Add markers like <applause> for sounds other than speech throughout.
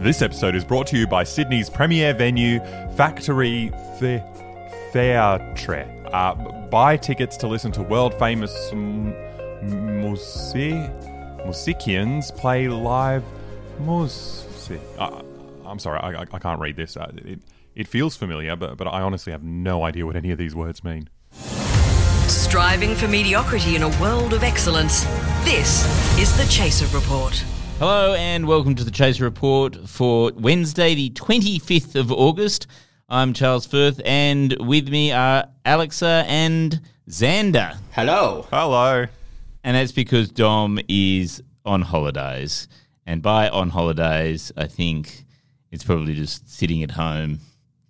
This episode is brought to you by Sydney's premier venue, Factory Theatre. Uh, buy tickets to listen to world famous m- music- musicians play live music. Uh, I'm sorry, I, I, I can't read this. Uh, it, it feels familiar, but, but I honestly have no idea what any of these words mean. Striving for mediocrity in a world of excellence. This is the Chaser Report. Hello and welcome to the Chaser Report for Wednesday, the 25th of August. I'm Charles Firth, and with me are Aleksa and Xander. Hello. Hello. And that's because Dom is on holidays. And by on holidays, I think it's probably just sitting at home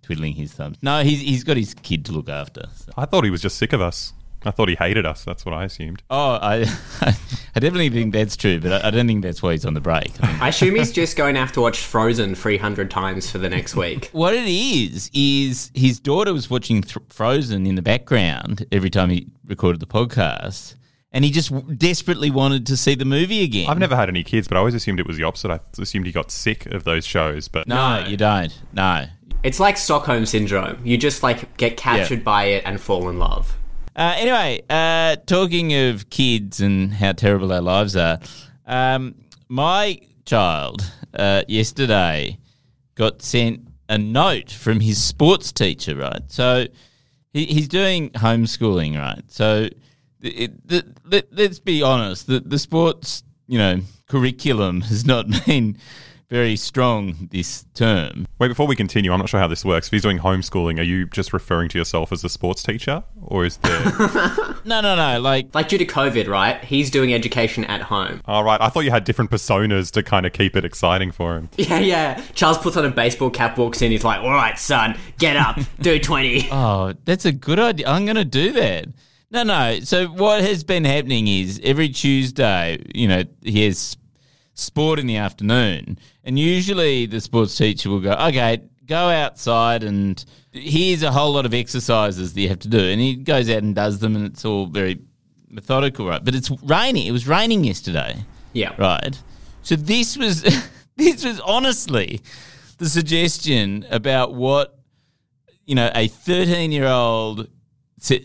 twiddling his thumbs. No, he's, he's got his kid to look after. so. I thought he was just sick of us. I thought he hated us. That's what I assumed. Oh, I, <laughs> I definitely think that's true, but I, I don't think that's why he's on the break. I think I assume he's just going to have to watch Frozen 300 times for the next week. <laughs> What it is is his daughter was watching Th- Frozen in the background every time he recorded the podcast, and he just w- desperately wanted to see the movie again. I've never had any kids, but I always assumed it was the opposite. I assumed he got sick of those shows. But No, No. you don't. No. It's like Stockholm Syndrome. You just like get captured Yeah. by it and fall in love. Uh, anyway, uh, talking of kids and how terrible their lives are, um, my child uh, yesterday got sent a note from his sports teacher, right? So he, he's doing homeschooling, right? So it, the, let, let's be honest, the, the sports, you know, curriculum <laughs> has not been very strong this term. wait, before we continue, I'm not sure how this works. If he's doing homeschooling, are you just referring to yourself as a sports teacher, or is there? <laughs> No, no, no. Like, Like due to COVID, right? He's doing education at home. All right, I thought you had different personas to kind of keep it exciting for him. <laughs> Yeah, yeah. Charles puts on a baseball cap, walks in. He's like, "All right, son, get up, <laughs> do 20." Oh, that's a good idea. I'm going to do that. No, no. So what has been happening is every Tuesday, you know, he has sport in the afternoon, and usually the sports teacher will go, "Okay, go outside and here's a whole lot of exercises that you have to do," and he goes out and does them, and it's all very methodical, right? But it's raining. It was raining yesterday Yeah. right? So this was <laughs> this was honestly the suggestion about what you know a 13 year old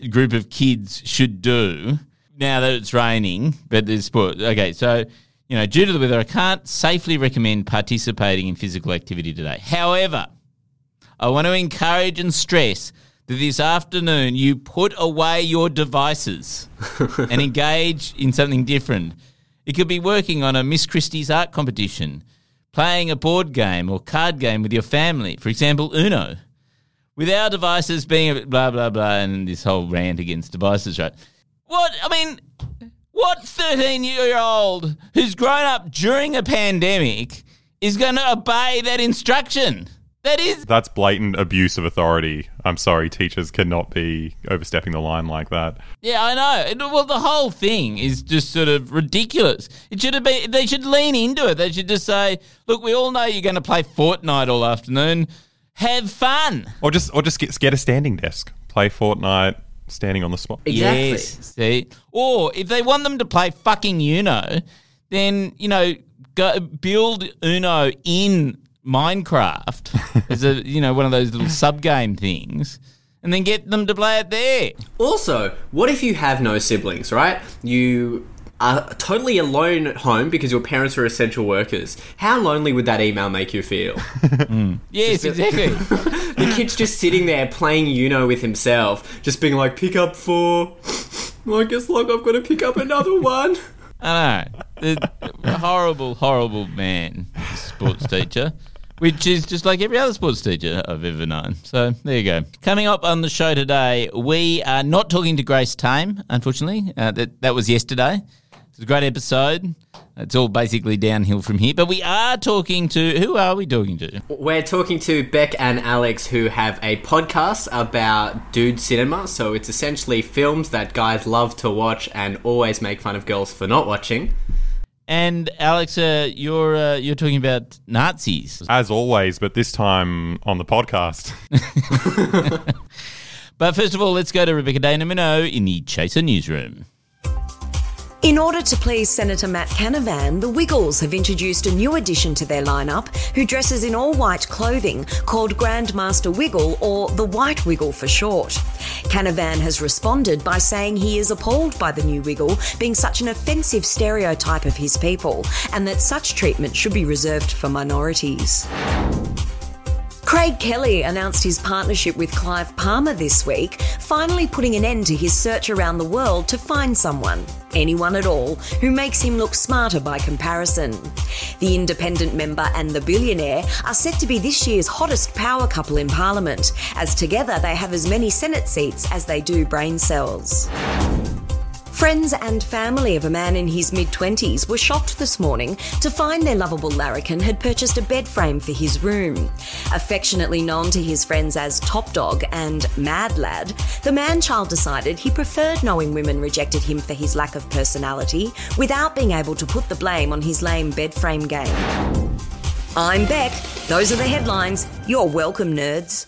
group of kids should do now that it's raining, but there's sport. Okay, so you know, due to the weather, I can't safely recommend participating in physical activity today. However, I want to encourage and stress that this afternoon you put away your devices <laughs> and engage in something different. It could be working on a Miss Christie's art competition, playing a board game or card game with your family, for example, Uno. With our devices being a blah, blah, blah, and this whole rant against devices, right? What, I mean, what 13 year old who's grown up during a pandemic is going to obey that instruction? That is That's blatant abuse of authority. I'm sorry, teachers cannot be overstepping the line like that. Yeah, I know. Well, the whole thing is just sort of ridiculous. It should have been. They should lean into it. They should just say, "Look, we all know you're going to play Fortnite all afternoon. Have fun." Or just or just get, get a standing desk. Play Fortnite standing on the spot. Exactly. Yes. See, or if they want them to play fucking Uno, then you know, go build Uno in Minecraft <laughs> as a you know one of those little sub game things, and then get them to play it there. Also, what if you have no siblings, right? You are totally alone at home because your parents are essential workers. How lonely would that email make you feel? <laughs> Yes, exactly. <laughs> the kid's just sitting there playing Uno with himself, just being like, pick up four. Well, I guess like I've got to pick up another <laughs> one. I know. The horrible, horrible man, sports teacher, which is just like every other sports teacher I've ever known. So there you go. Coming up on the show today, we are not talking to Grace Tame, unfortunately. Uh, that, that was yesterday. It's a great episode. It's all basically downhill from here. But we are talking to. Who are we talking to? We're talking to Bec and Alex, who have a podcast about dude cinema. So it's essentially films that guys love to watch and always make fun of girls for not watching. And Aleksa, you're uh, you're talking about Nazis. As always, but this time on the podcast. <laughs> <laughs> But first of all, let's go to Rebecca De Unamuno in the Chaser newsroom. In order to please Senator Matt Canavan, the Wiggles have introduced a new addition to their lineup who dresses in all white clothing called Grandmaster Wiggle or the White Wiggle for short. Canavan has responded by saying he is appalled by the new Wiggle being such an offensive stereotype of his people and that such treatment should be reserved for minorities. Craig Kelly announced his partnership with Clive Palmer this week, finally putting an end to his search around the world to find someone, anyone at all, who makes him look smarter by comparison. The independent member and the billionaire are set to be this year's hottest power couple in Parliament, as together they have as many Senate seats as they do brain cells. Friends and family of a man in his mid 20s were shocked this morning to find their lovable larrikin had purchased a bed frame for his room. Affectionately known to his friends as Top Dog and Mad Lad, the man child decided he preferred knowing women rejected him for his lack of personality without being able to put the blame on his lame bed frame game. I'm Beck. Those are the headlines. You're welcome, nerds.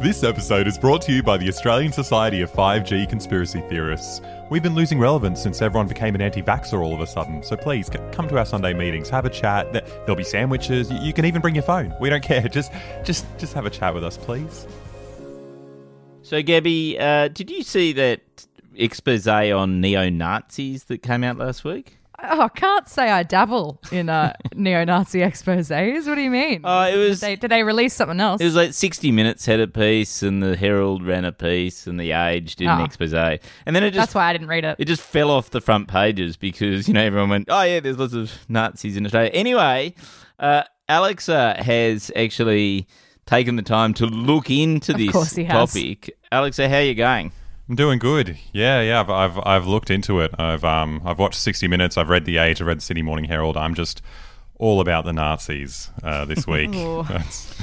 This episode is brought to you by the Australian Society of 5G Conspiracy Theorists. We've been losing relevance since everyone became an anti vaxxer all of a sudden, so please c- come to our Sunday meetings, have a chat. There'll be sandwiches. You, can even bring your phone. We don't care. <laughs> Just, just, just have a chat with us, please. So, Gabby, uh, did you see that expose on neo Nazis that came out last week? Oh, I can't say I dabble in uh, <laughs> neo-Nazi exposés. What do you mean? Oh, it was- Did they, did they release something else? It was like 60 Minutes had a piece, and the Herald ran a piece, and the Age did an Oh. expose. And then it just That's why I didn't read it. it just fell off the front pages because you know everyone went, "Oh yeah, there's lots of Nazis in Australia." Anyway, uh, Aleksa has actually taken the time to look into Of this course he has. topic. Aleksa, how are you going? I'm doing good. Yeah, yeah. I've, I've, I've looked into it. I've, um, I've watched 60 Minutes. I've read The Age. I've read the Sydney Morning Herald. I'm just all about the Nazis uh, this <laughs> week. <laughs> That's,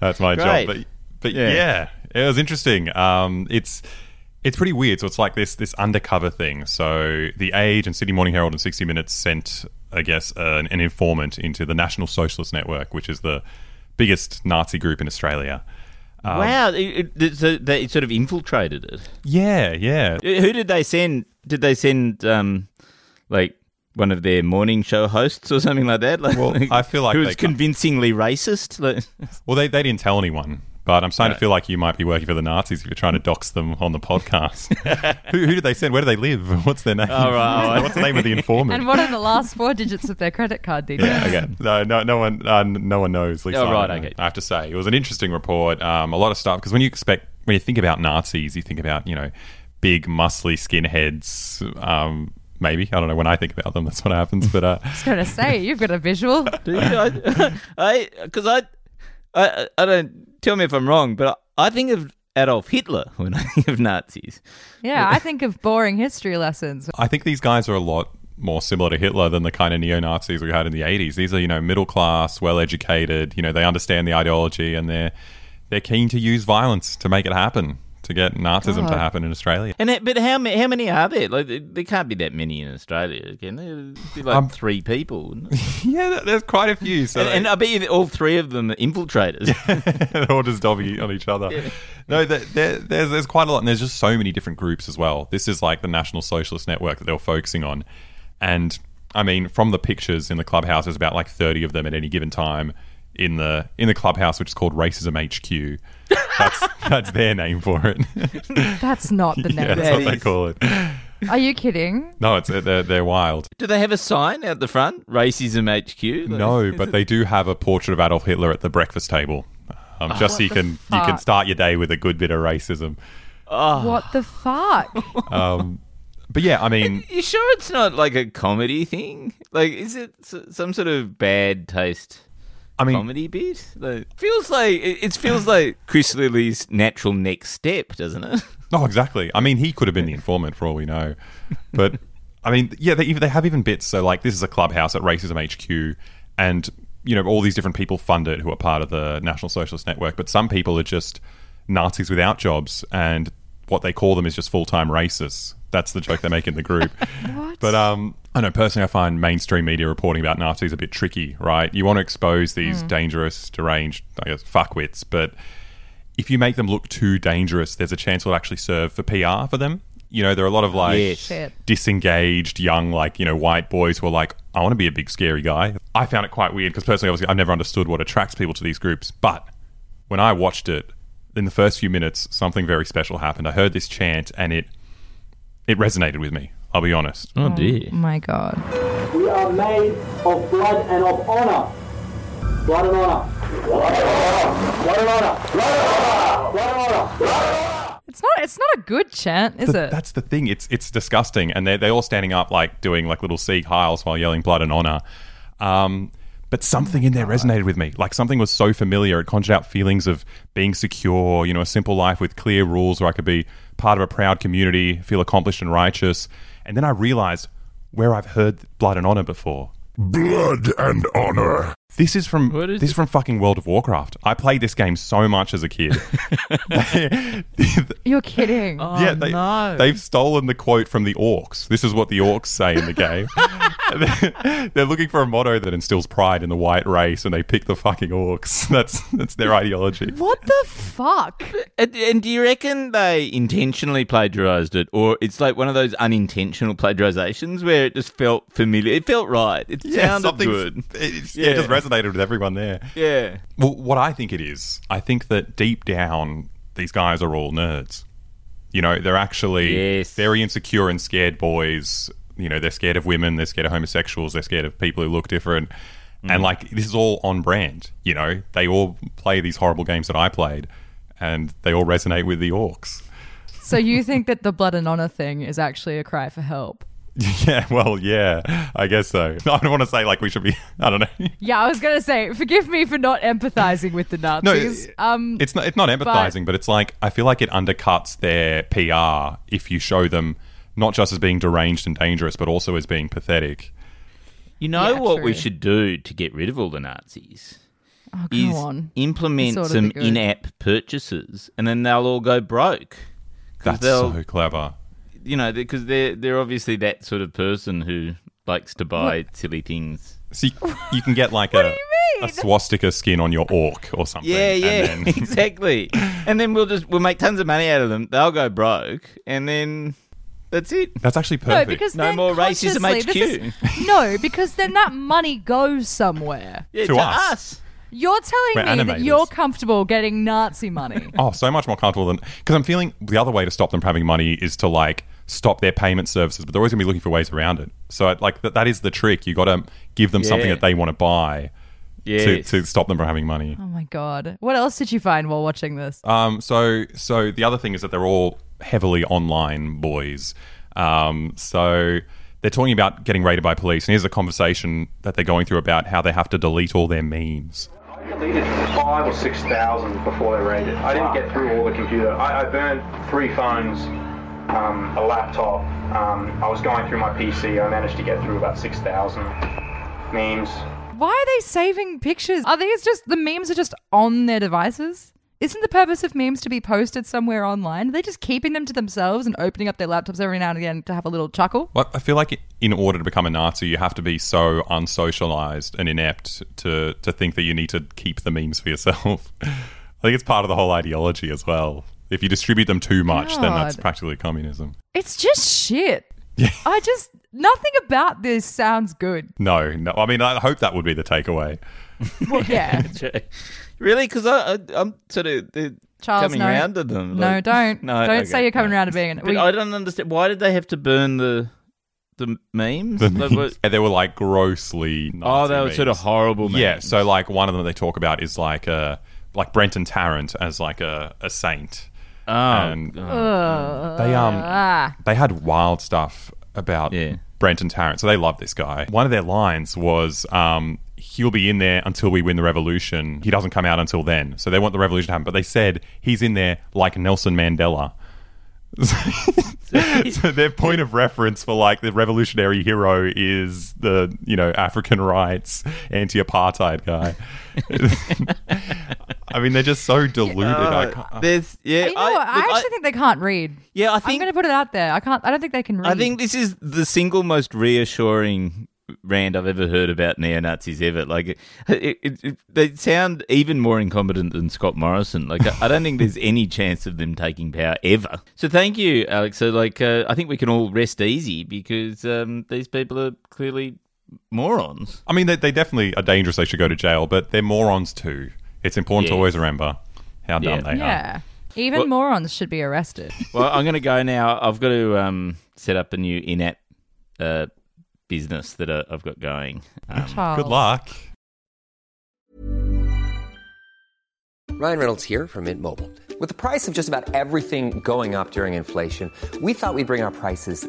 that's my Great. job. But, but Yeah. yeah. it was interesting. Um, it's, it's pretty weird. So it's like this, this undercover thing. So The Age and Sydney Morning Herald and 60 Minutes sent, I guess, an, an informant into the National Socialist Network, which is the biggest Nazi group in Australia. Um, wow, it, it, so they sort of infiltrated it. Yeah, yeah. Who did they send? Did they send um, like one of their morning show hosts or something like that? Like, Well, I feel like who was convincingly racist. Like, <laughs> Well, they, they didn't tell anyone, but I'm starting Right. to feel like you might be working for the Nazis if you're trying to dox them on the podcast. <laughs> who, who did they send? Where do they live? <laughs> What's their name? Oh, right. <laughs> What's the name of the informant? and what are the last four digits of their credit card details? yeah, okay. No, no, no one, uh, no one knows. At Oh, I right, don't okay. I have to say, it was an interesting report. Um, a lot of stuff because when you expect, when you think about Nazis, you think about you know, big, muscly skinheads. Um, maybe I don't know. When I think about them, that's what happens. But uh, I was going to say, you've got a visual. Do you? I, because I, I, I I don't tell me if I'm wrong, but I, I think of Adolf Hitler <laughs> when I think of Nazis. Yeah, I think of boring history lessons. I think these guys are a lot more similar to Hitler than the kind of neo Nazis we had in the 80s. These are, you know, middle class, well educated, you know, they understand the ideology and they're they're keen to use violence to make it happen, to get Nazism to happen in Australia. And it, but how many how many are there? Like there- there can't be that many in Australia, can there? It'd be like Um, three people. <laughs> yeah, there's quite a few. So and, and I bet you all three of them are infiltrators. <laughs> they're all just dobbing on each other. No, there, there, there's there's quite a lot, and there's just so many different groups as well. This is like the National Socialist Network that they were focusing on, and I mean, from the pictures in the clubhouse, there's about like 30 of them at any given time in the in the clubhouse, which is called Racism HQ. That's <laughs> that's their name for it. That's not the name. <laughs> yeah, name. that's That what they is- call it. Are you kidding? No, it's they're they're wild. Do they have a sign out the front? Racism HQ? Like- No, but they do have a portrait of Adolf Hitler at the breakfast table, um, just so you the can you can fuck? start your day with a good bit of racism. What the fuck? <laughs> Um, but yeah, I mean, You sure it's not like a comedy thing? Like, is it s- some sort of bad taste I mean, comedy bit? Like, feels like it, it feels like Chris Lilley's natural next step, doesn't it? <laughs> no, exactly. I mean, he could have been the informant for all we know. But I mean, yeah, they they have even bits. So like, this is a clubhouse at Racism HQ, and you know, all these different people fund it who are part of the National Socialist Network, but some people are just Nazis without jobs, and what they call them is just full time racists. That's the joke they make in the group. <laughs> But um, I know personally, I find mainstream media reporting about Nazis a bit tricky. Right? You want to expose these dangerous, deranged, I guess, fuckwits, but if you make them look too dangerous, there's a chance it'll actually serve for PR for them. You know, there are a lot of like Yes. Disengaged young, like, you know, white boys who are like, I want to be a big scary guy. I found it quite weird because personally, obviously, I've never understood what attracts people to these groups. But when I watched it, in the first few minutes, something very special happened. I heard this chant and it it resonated with me. I'll be honest. Oh dear. Oh my god. We are made of blood and of honor. Blood and honor. Blood and honor. Blood and honor. Blood and honor. Blood and honor. It's not. It's not a good chant, is But it? That's the thing. It's it's disgusting, and they're they're all standing up like doing like little Sieg Heils while yelling blood and honor. Um, but something in there resonated with me. Like something was so familiar. It conjured out feelings of being secure. You know, a simple life with clear rules, where I could be part of a proud community, feel accomplished and righteous. And then I realized where I've heard blood and honor before. Blood and honor. This is from What is this is from fucking World of Warcraft. I played this game so much as a kid. <laughs> You're kidding. Oh, yeah, they, no. they've stolen the quote from the orcs. This is what the orcs say in the game. they're, <laughs> they're looking for a motto that instills pride in the white race, and they pick the fucking orcs. <laughs> That's that's their ideology. what the fuck? And, and do you reckon they intentionally plagiarized it, or it's like one of those unintentional plagiarizations where it just felt familiar? It felt right. It sounded something's- good. It's, yeah. it just Yeah. Resonated with everyone there. Yeah. Well, what I think it is, I think that deep down, these guys are all nerds. You know, they're actually Yes. very insecure and scared boys. You know, they're scared of women, they're scared of homosexuals, they're scared of people who look different. And mm. like, this is all on brand. You know, they all play these horrible games that I played, and they all resonate with the orcs. So you think that the blood and honor thing is actually a cry for help? <laughs> yeah, well, yeah, I guess so. <laughs> I don't want to say like we should be. <laughs> I don't know. Yeah, I was gonna say, forgive me for not empathizing with the Nazis. um, it's not it's not empathizing, but, it's like I feel like it undercuts their PR if you show them not just as being deranged and dangerous, but also as being pathetic. You know Yeah, what we should do to get rid of all the Nazis? oh, go is on. implement Sort of some in-app purchases, and then they'll all go broke. That's so clever. You know, because they're they're obviously that sort of person who likes to buy silly things. So you, you can get like <laughs> a, a swastika skin on your orc or something. Yeah, yeah, And then, <laughs> <laughs> exactly. And then we'll just we'll make tons of money out of them. They'll go broke, and then that's it. that's actually No, perfect. because No more racism HQ. is- no, because then that money goes somewhere. Yeah, To to, us. us. You're We're telling me that you're comfortable getting Nazi money. oh, so much more comfortable than because I'm feeling the other way to stop them from having money is to like stop their payment services, but they're always gonna be looking for ways around it. So like that, that is the trick. You got to give them something that they want to buy to, Yes. to stop them from having money. oh my god! What else did you find while watching this? Um, so so the other thing is that they're all heavily online boys. Um, so they're talking about getting raided by police, and here's a conversation that they're going through about how they have to delete all their memes. I deleted five or six thousand before they raided. I didn't get through all the computer. I, I burned three phones, um, a laptop. Um, I was going through my PC. I managed to get through about six thousand memes. Why are they saving pictures? Are these just the memes are just on their devices? Isn't the purpose of memes to be posted somewhere online? Are they just keeping them to themselves and opening up their laptops every now and again to have a little chuckle? Well, I feel like in order to become a Nazi, you have to be so unsocialized and inept to to think that you need to keep the memes for yourself. <laughs> I think it's part of the whole ideology as well. If you distribute them too much, then that's practically communism. It's just shit. Yeah. I just nothing about this sounds good. No, no. I mean, I hope that would be the takeaway. Well, <laughs> yeah. <laughs> really? Because I, I, I'm sort of Charles, coming no. around to them. No, don't. <laughs> No, don't okay, say you're coming no. around to being an. We- I don't understand. Why did they have to burn the the memes? The memes. what- And they were like grossly. oh, they were sort of horrible. Memes. Yeah, so like one of them they talk about is like uh like Brenton Tarrant as like a, a saint. Oh, and God. they um ah. they had wild stuff about Yeah. Brenton Tarrant, so they love this guy. One of their lines was um he'll be in there until we win the revolution. He doesn't come out until then. So they want the revolution to happen, but they said he's in there like Nelson Mandela. <laughs> so their point of reference for like the revolutionary hero is the you know African rights anti-apartheid guy. <laughs> I mean, they're just so deluded. I Uh, can't, there's yeah. You know. I, look, actually think they can't read. yeah, I I'm going to put it out there. I can't. I don't think they can read. I think this is the single most reassuring rant I've ever heard about neo Nazis ever. Like, it, it, it, they sound even more incompetent than Scott Morrison. Like, I, I don't think there's any chance of them taking power ever. So, thank you, Alex. So, like, uh, I think we can all rest easy because um, these people are clearly morons. I mean, they, they definitely are dangerous. They should go to jail, but they're morons too. It's important to always remember how dumb Yeah. they are. yeah. Even Well- morons should be arrested. Well, I'm going to go now. I've got to um, set up a new in-app uh, business that uh, I've got going. Um, Good luck. Ryan Reynolds here from Mint Mobile. With the price of just about everything going up during inflation, we thought we'd bring our prices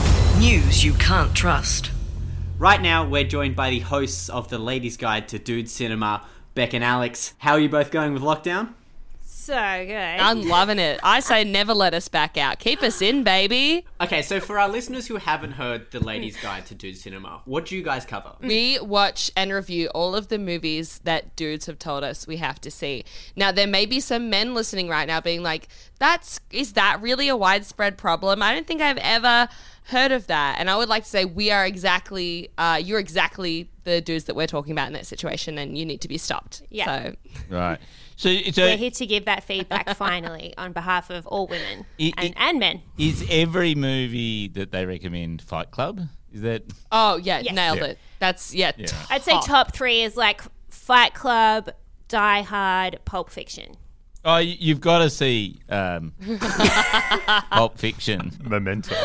News you can't trust. Right now, we're joined by the hosts of the Ladies Guide to Dude Cinema, Bec and Alex. How are you both going with lockdown? So good. I'm loving it. I say never let us back out. Keep us in, baby. Okay, so for our listeners who haven't heard the Ladies Guide to Dude Cinema, what do you guys cover? We watch and review all of the movies that dudes have told us we have to see. Now, there may be some men listening right now being like, "That's is that really a widespread problem?" I don't think I've ever heard of that. And I would like to say we are exactly, uh, you're exactly the dudes that we're talking about in that situation, and you need to be stopped. Yeah. So Right. <laughs> So, so We're here to give that feedback <laughs> finally on behalf of all women I- and, I- and men. is every movie that they recommend Fight Club? Is that Oh yeah, Yes. nailed Yeah. it. That's yeah. Yeah. I'd say top. top three is like Fight Club, Die Hard, Pulp Fiction. Oh, you've got to see um, <laughs> Pulp Fiction. Memento.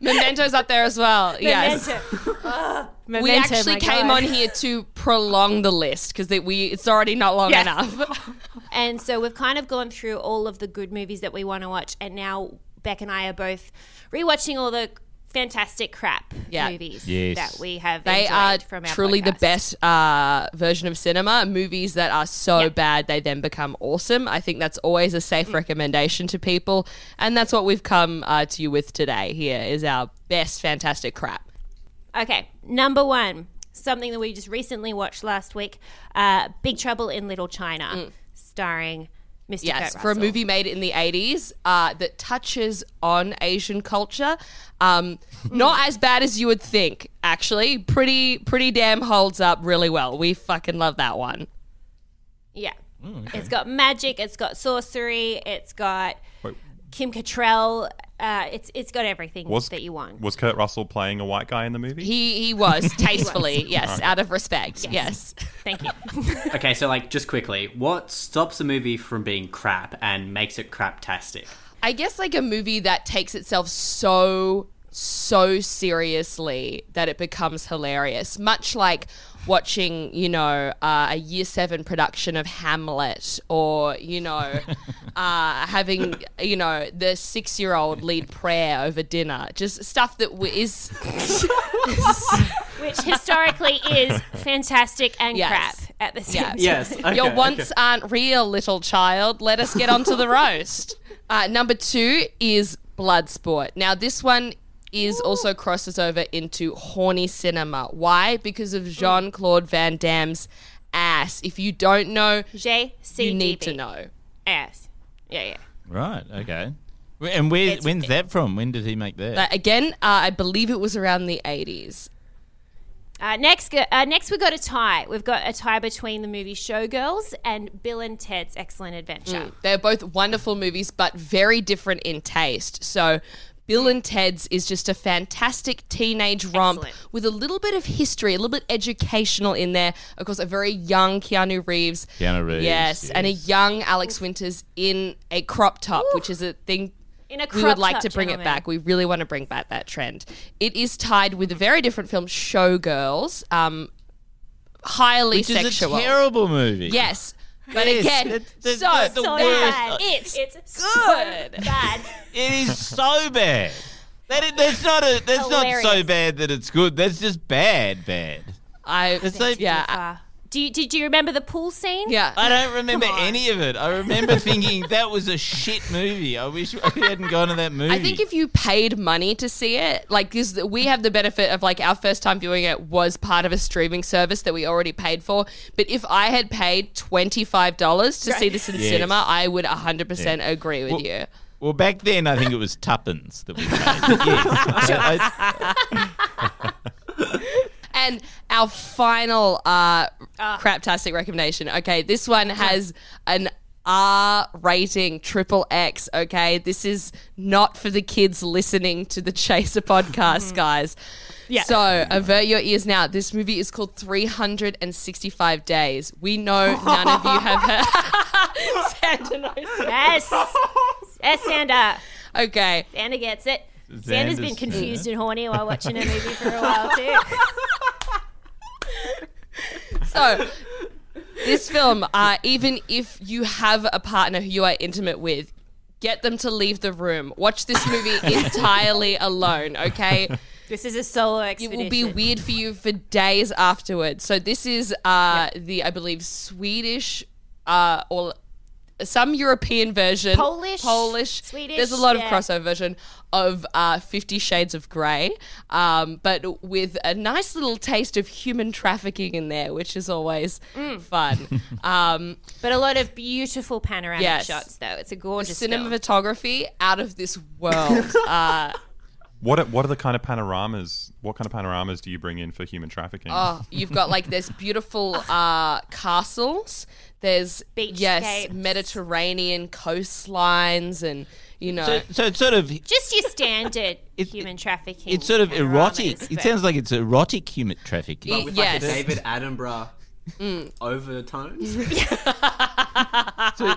Memento's up there as well. Yes. Memento. <laughs> We Memento, actually my came God. on here to prolong the list because we it's already not long Yeah. enough. <laughs> And so we've kind of gone through all of the good movies that we want to watch, and now Bec and I are both rewatching all the fantastic crap Yeah. movies Yes. that we have. they enjoyed are from our truly the best uh, version of cinema. Movies that are so Yeah. bad they then become awesome. I think that's always a Mm. safe recommendation to people, and that's what we've come uh, to you with today. Here is our best fantastic crap. Okay, number one, something that we just recently watched last week, uh, Big Trouble in Little China, starring Mr. Yes, Kurt for a movie made in the 80s uh, that touches on Asian culture. Um, not as bad as you would think, actually. Pretty, pretty damn holds up really well. We fucking love that one. Yeah. Mm, It's got magic, it's got sorcery, it's got Wait. Kim Cattrall. Uh, it's it's got everything Was that you want. Was Kurt Russell playing a white guy in the movie? He he was <laughs> tastefully, yes, out of respect, yes. Thank you. <laughs> Okay, so like just quickly, what stops a movie from being crap and makes it craptastic? I guess like a movie that takes itself so so seriously that it becomes hilarious, much like watching, you know, uh, a year seven production of Hamlet, or you know, <laughs> uh, having you know the six year old lead prayer over dinner, just stuff that w- is <laughs> Which historically is fantastic and Yes. crap at the same time. Yes. time. Your wants aren't real, little child. Let us get on to the roast. <laughs> Uh, number two is Bloodsport. Now, this one is also crosses over into horny cinema. Why? Because of Jean Claude Van Damme's ass. If you don't know, you need to know. Ass. Yeah, yeah. Right. Okay. And where, It's- when's that from? When did he make that? Again, uh, I believe it was around the 80s. Uh, next, uh, next we've got a tie. We've got a tie between the movie Showgirls and Bill and Ted's Excellent Adventure. Mm. They're both wonderful movies, but very different in taste. So, Bill and Ted's is just a fantastic teenage romp with a little bit of history, a little bit educational in there. Of course, a very young Keanu Reeves. Keanu Reeves, Yes, and a young Alex Winters in a crop top, which is a thing In a we would like top, to bring it back. We really want to bring back that trend. It is tied with a very different film, Showgirls. Um, highly Which sexual. is a terrible movie. Yes. But Yes, again, it- the- so, the- the So worst- bad. It's it's good. so bad. It is so bad. That is, that's not a. That's not so bad that it's good. That's just bad, bad. I It's like, yeah. Do you did you remember the pool scene? Yeah. I don't remember Come on. any of it. I remember <laughs> thinking that was a shit movie. I wish we hadn't gone to that movie. I think if you paid money to see it, like, because we have the benefit of like our first time viewing it was part of a streaming service that we already paid for. But if I had paid twenty five dollars to see this in Yes. cinema, I would hundred percent Yeah. agree with Well- you. Well, back then I think it was tuppence that we paid. <laughs> yes. I- And our final uh, Ah. craptastic recommendation. Okay, this one has an R rating, triple X. Okay, this is not for the kids listening to the Chaser podcast, <laughs> guys. Yeah. So avert your ears now. This movie is called 365 Days. We know none of you have heard. Santa knows. <laughs> Yes. yes, Santa. Okay. Santa gets it. Xander's- Santa's been confused and horny while watching a movie for a <laughs> while too. So, this film, uh, even if you have a partner who you are intimate with, get them to leave the room. Watch this movie <laughs> entirely alone, okay? This is a solo It will be weird for you for days afterwards. So, this is uh, the, I believe, Swedish uh, or some European version. Polish, Polish. Swedish, There's a lot yeah. of crossover version of uh, Fifty Shades of Grey, um, but with a nice little taste of human trafficking in there, which is always Mm. fun. <laughs> Um, But a lot of beautiful panoramic Yes. shots, though. It's a gorgeous film. cinematography out of this world. <laughs> uh, What are, what are the kind of panoramas? What kind of panoramas do you bring in for human trafficking? oh, you've got like there's beautiful <laughs> uh, castles. There's beach yes, Beachscapes. Mediterranean coastlines, and you know. so, so it's sort of Just your standard <laughs> human trafficking. it's sort of erotic. It sounds like it's erotic human trafficking. Y- But with like yes. a David Attenborough mm. overtones. <laughs> So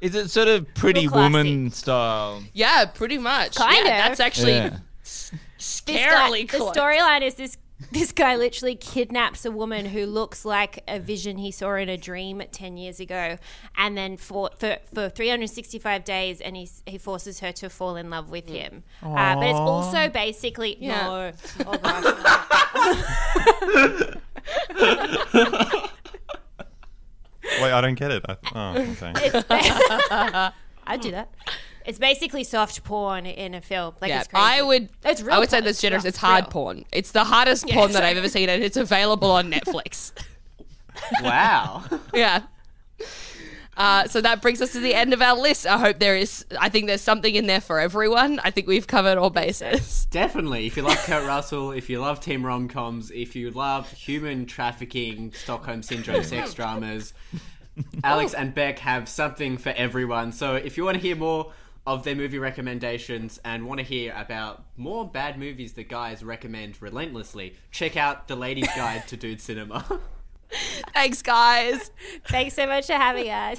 is it sort of Pretty Woman style? yeah, pretty much. Kind yeah, of. That's actually Yeah. This scarily guy, close. The storyline is this <laughs> this guy literally kidnaps a woman who looks like a vision he saw in a dream 10 years ago and then for for, for 365 days and he, he forces her to fall in love with him uh, but it's also basically Yeah. no oh <laughs> gosh Wait, I don't get it. I, oh, okay. I'd <laughs> do that it's basically soft porn in a film like yeah, it's crazy. I would. it's real I would say porn. that's generous. real. It's hard real. porn. It's the hardest Yeah, porn that. I've ever seen, and it's available on Netflix. <laughs> wow. yeah. Uh, so that brings us to the end of our list. I hope there is. I think there's something in there for everyone. I think we've covered all bases. <laughs> Definitely. If you love Kurt Russell, if you love team rom coms, if you love human trafficking, Stockholm Syndrome <laughs> sex dramas, Alex and Bec have something for everyone. So if you want to hear more of their movie recommendations and want to hear about more bad movies that guys recommend relentlessly, check out The Ladies <laughs> Guide to Dude Cinema. Thanks, guys. <laughs> thanks so much for having us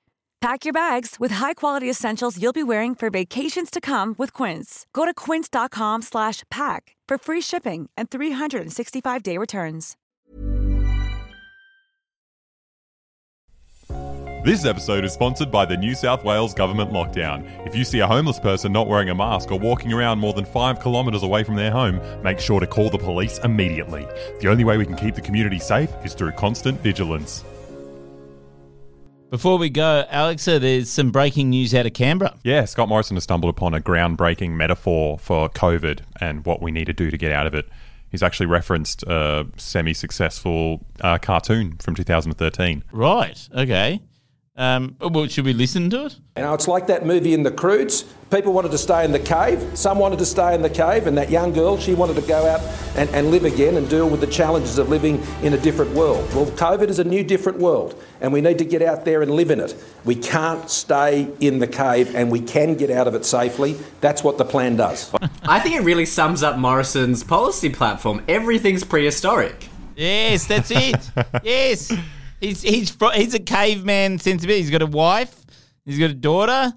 Pack your bags with high-quality essentials you'll be wearing for vacations to come with Quince. Go to quince.com slash pack for free shipping and 365-day returns. This episode is sponsored by the New South Wales government lockdown. If you see a homeless person not wearing a mask or walking around more than five kilometres away from their home, make sure to call the police immediately. The only way we can keep the community safe is through constant vigilance. Before we go, Aleksa, there's some breaking news out of Canberra. Yeah, Scott Morrison has stumbled upon a groundbreaking metaphor for COVID and what we need to do to get out of it. He's actually referenced a semi successful uh, cartoon from 2013. Right, okay. Um, well, should we listen to it? You know, it's like that movie in The Croods. People wanted to stay in the cave. Some wanted to stay in the cave, and that young girl, she wanted to go out and, and live again and deal with the challenges of living in a different world. Well, COVID is a new, different world, and we need to get out there and live in it. We can't stay in the cave, and we can get out of it safely. That's what the plan does. I think it really sums up Morrison's policy platform. Everything's prehistoric. Yes, that's it. <laughs> yes. He's he's fro- he's a caveman sensibility. He's got a wife, he's got a daughter,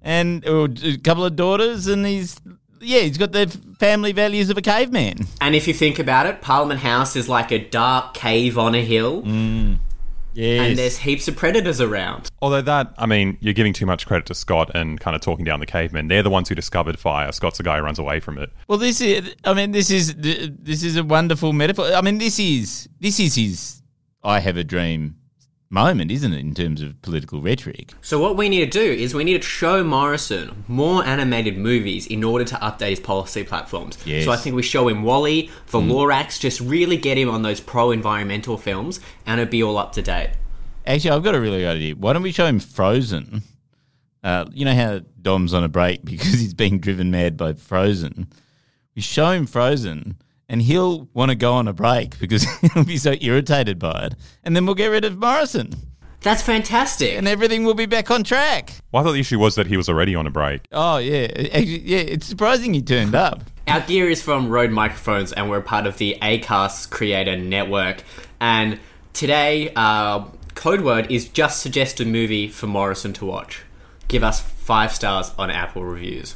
and or a couple of daughters, and he's yeah, he's got the family values of a caveman. And if you think about it, Parliament House is like a dark cave on a hill. Mm. Yes. And there's heaps of predators around. Although that, I mean, you're giving too much credit to Scott and kind of talking down the cavemen. They're the ones who discovered fire. Scott's the guy who runs away from it. Well, this is I mean, this is this is a wonderful metaphor. I mean, this is this is his I have a dream moment, isn't it, in terms of political rhetoric? So what we need to do is we need to show Morrison more animated movies in order to update his policy platforms. Yes. So I think we show him WALL-E, the Mm. Lorax, just really get him on those pro-environmental films, and it'd be all up to date. Actually, I've got a really good idea. Why don't we show him Frozen? Uh, you know how Dom's on a break <laughs> because he's being driven mad by Frozen. We show him Frozen, and he'll want to go on a break because <laughs> he'll be so irritated by it, and then we'll get rid of Morrison. That's fantastic, and everything will be back on track. Well, I thought the issue was that he was already on a break. Oh yeah, Actually, yeah. It's surprising he turned up. Our gear is from Rode Microphones, and we're part of the Acast Creator Network. And today, uh, code word is just suggest a movie for Morrison to watch. Give us five stars on Apple reviews.